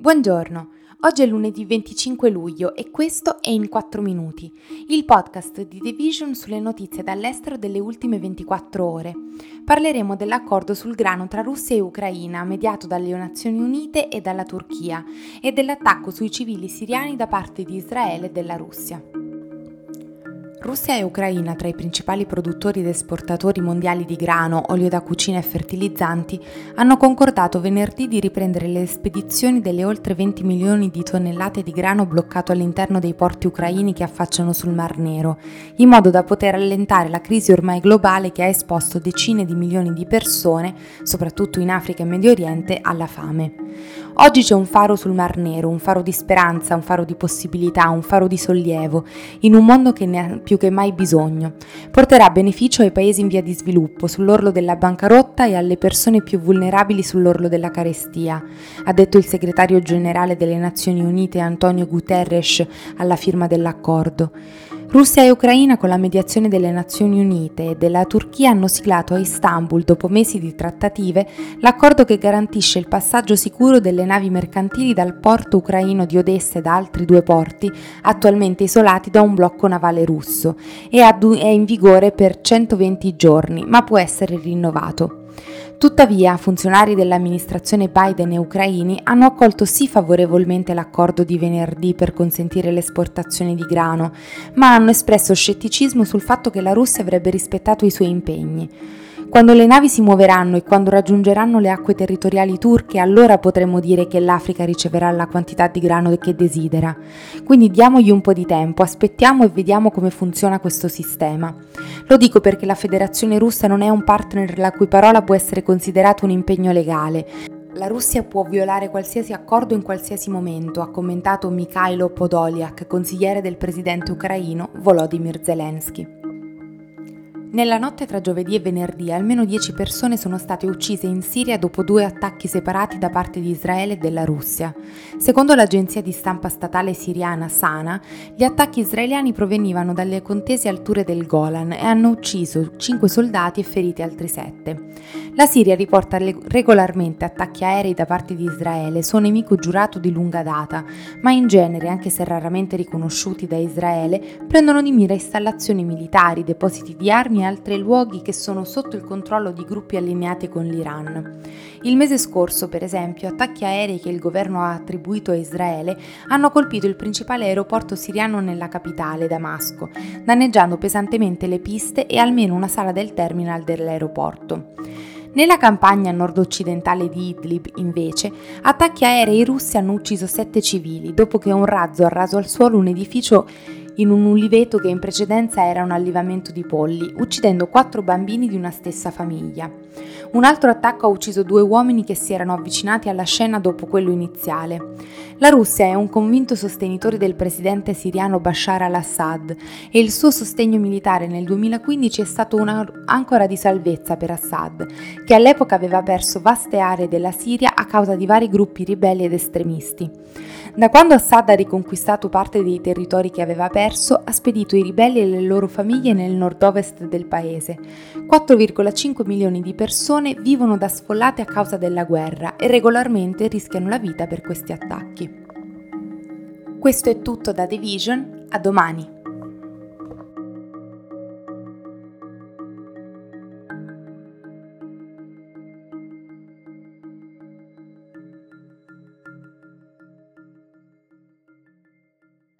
Buongiorno, oggi è lunedì 25 luglio e questo è In 4 Minuti, il podcast di The Vision sulle notizie dall'estero delle ultime 24 ore. Parleremo dell'accordo sul grano tra Russia e Ucraina mediato dalle Nazioni Unite e dalla Turchia e dell'attacco sui civili siriani da parte di Israele e della Russia. Russia e Ucraina, tra i principali produttori ed esportatori mondiali di grano, olio da cucina e fertilizzanti, hanno concordato venerdì di riprendere le spedizioni delle oltre 20 milioni di tonnellate di grano bloccato all'interno dei porti ucraini che affacciano sul Mar Nero, in modo da poter allentare la crisi ormai globale che ha esposto decine di milioni di persone, soprattutto in Africa e Medio Oriente, alla fame. Oggi c'è un faro sul Mar Nero, un faro di speranza, un faro di possibilità, un faro di sollievo, in un mondo che ne ha più che mai bisogno. Porterà beneficio ai paesi in via di sviluppo, sull'orlo della bancarotta e alle persone più vulnerabili sull'orlo della carestia, ha detto il segretario generale delle Nazioni Unite Antonio Guterres alla firma dell'accordo. Russia e Ucraina con la mediazione delle Nazioni Unite e della Turchia hanno siglato a Istanbul, dopo mesi di trattative, l'accordo che garantisce il passaggio sicuro delle navi mercantili dal porto ucraino di Odessa e da altri due porti, attualmente isolati da un blocco navale russo, e è in vigore per 120 giorni, ma può essere rinnovato. Tuttavia, funzionari dell'amministrazione Biden e ucraini hanno accolto sì favorevolmente l'accordo di venerdì per consentire l'esportazione di grano, ma hanno espresso scetticismo sul fatto che la Russia avrebbe rispettato i suoi impegni. Quando le navi si muoveranno e quando raggiungeranno le acque territoriali turche, allora potremo dire che l'Africa riceverà la quantità di grano che desidera. Quindi diamogli un po' di tempo, aspettiamo e vediamo come funziona questo sistema. Lo dico perché la Federazione russa non è un partner la cui parola può essere considerata un impegno legale. La Russia può violare qualsiasi accordo in qualsiasi momento, ha commentato Mikhailo Podolyak, consigliere del presidente ucraino Volodymyr Zelensky. Nella notte tra giovedì e venerdì almeno 10 persone sono state uccise in Siria dopo due attacchi separati da parte di Israele e della Russia. Secondo l'agenzia di stampa statale siriana Sana, gli attacchi israeliani provenivano dalle contese alture del Golan e hanno ucciso 5 soldati e feriti altri 7. La Siria riporta regolarmente attacchi aerei da parte di Israele, suo nemico giurato di lunga data, ma in genere, anche se raramente riconosciuti da Israele, prendono di mira installazioni militari, depositi di armi e altri luoghi che sono sotto il controllo di gruppi allineati con l'Iran. Il mese scorso, per esempio, attacchi aerei che il governo ha attribuito a Israele hanno colpito il principale aeroporto siriano nella capitale, Damasco, danneggiando pesantemente le piste e almeno una sala del terminal dell'aeroporto. Nella campagna nord-occidentale di Idlib, invece, attacchi aerei russi hanno ucciso sette civili dopo che un razzo ha raso al suolo un edificio in un uliveto che in precedenza era un allevamento di polli, uccidendo quattro bambini di una stessa famiglia. Un altro attacco ha ucciso due uomini che si erano avvicinati alla scena dopo quello iniziale. La Russia è un convinto sostenitore del presidente siriano Bashar al-Assad e il suo sostegno militare nel 2015 è stato un'ancora di salvezza per Assad, che all'epoca aveva perso vaste aree della Siria a causa di vari gruppi ribelli ed estremisti. Da quando Assad ha riconquistato parte dei territori che aveva perso, ha spedito i ribelli e le loro famiglie nel nord-ovest del paese. 4,5 milioni di persone vivono da sfollate a causa della guerra e regolarmente rischiano la vita per questi attacchi. Questo è tutto da The Vision, a domani!